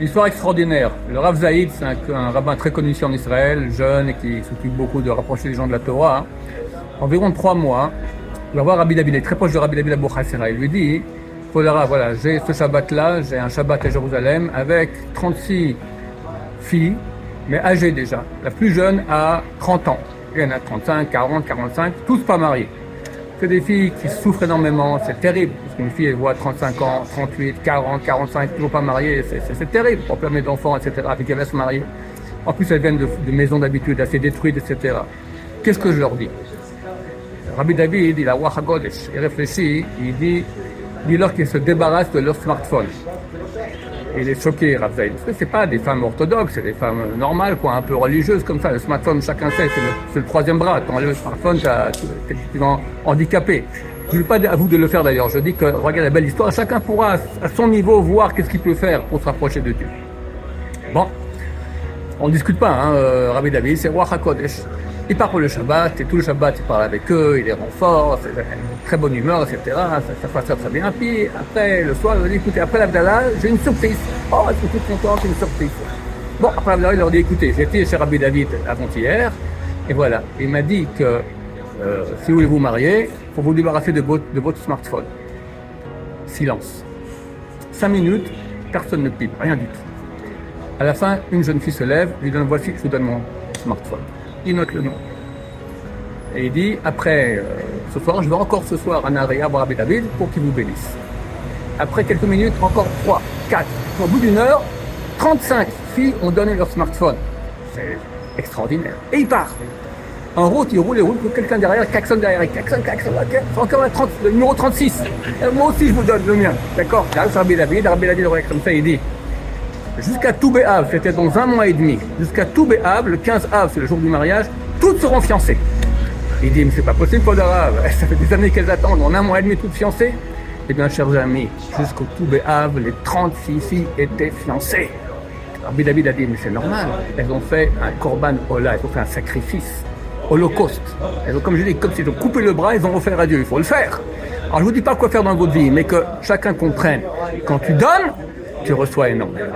Histoire extraordinaire. Le Rav Zaïd, c'est un, rabbin très connu ici en Israël, jeune et qui s'occupe beaucoup de rapprocher les gens de la Torah. Environ trois mois, il va voir Rabbi David, il est très proche de Rabbi David Abou Il lui dit, voilà, voilà, j'ai ce Shabbat-là, j'ai un Shabbat à Jérusalem avec 36 filles, mais âgées déjà. La plus jeune a 30 ans. Il y en a 35, 40, 45, tous pas mariés. C'est des filles qui souffrent énormément, c'est terrible. Parce qu'une fille, elle voit 35 ans, 38, 40, 45, toujours pas mariée, c'est terrible. Pour plein d'enfants, etc., avec qu'elle va se marier. En plus, elles viennent de, maisons d'habitude assez détruites, etc. Qu'est-ce que je leur dis? Rabbi David, il a il réfléchit, il dit dis-leur qu'ils se débarrassent de leur smartphone. Et il est choqué, Raphaël. Parce que pas des femmes orthodoxes, c'est des femmes normales, quoi, un peu religieuses comme ça. Le smartphone, chacun sait, c'est le, troisième bras. Quand le smartphone, tu es effectivement handicapé. Je ne dis pas à vous de le faire d'ailleurs. Je dis que, regarde la belle histoire, chacun pourra à son niveau voir qu'est-ce qu'il peut faire pour se rapprocher de Dieu. On ne discute pas, hein, euh, Rabbi David, c'est Roi HaKodesh. Il part pour le Shabbat, et tout le Shabbat, il parle avec eux, il les renforce, très bonne humeur, etc. Ça, ça passe très, très bien. Puis après, le soir, il leur dit, écoutez, après l'Abdallah, j'ai une surprise. Oh, ils sont tous contents, c'est une surprise? Bon, après l'Abdallah, il leur dit, écoutez, j'étais chez Rabbi David avant-hier, et voilà. Il m'a dit que euh, si vous voulez vous marier, il faut vous débarrasser de votre, de votre smartphone. Silence. Cinq minutes, personne ne pipe, rien du tout. À la fin, une jeune fille se lève, lui donne, voici, je vous donne mon smartphone il note le nom. Et il dit, après euh, ce soir, je vais encore ce soir à Naria voir David pour qu'il vous bénisse. Après quelques minutes, encore 3, 4. Au bout d'une heure, 35 filles ont donné leur smartphone. C'est extraordinaire. Et il part. En route, il roule et roule, quelqu'un derrière, klaxonne derrière, klaxonne, klaxonne, encore un 30, le numéro 36. Euh, moi aussi, je vous donne le mien. D'accord? Là, Rabbi David, Rabbi David regarde comme ça, il dit, jusqu'à tout Béab, c'était dans un mois et demi, jusqu'à tout Béab, le 15 av, c'est le jour du mariage, toutes seront fiancées. Il dit, mais c'est pas possible pour l'arabe, ça fait des années qu'elles attendent, en un mois et demi toutes fiancées. Eh bien, chers amis, jusqu'au tout Béab, les 36 filles étaient fiancées. Rabbi David a dit, mais c'est normal, elles ont fait un korban ola, elles ont fait un sacrifice, holocauste. Elles ont, comme je dis, comme si ont coupé le bras, ils ont offert à Dieu, il faut le faire. Alors je vous dis pas quoi faire dans votre vie, mais que chacun comprenne, quand tu donnes, tu reçois énormément.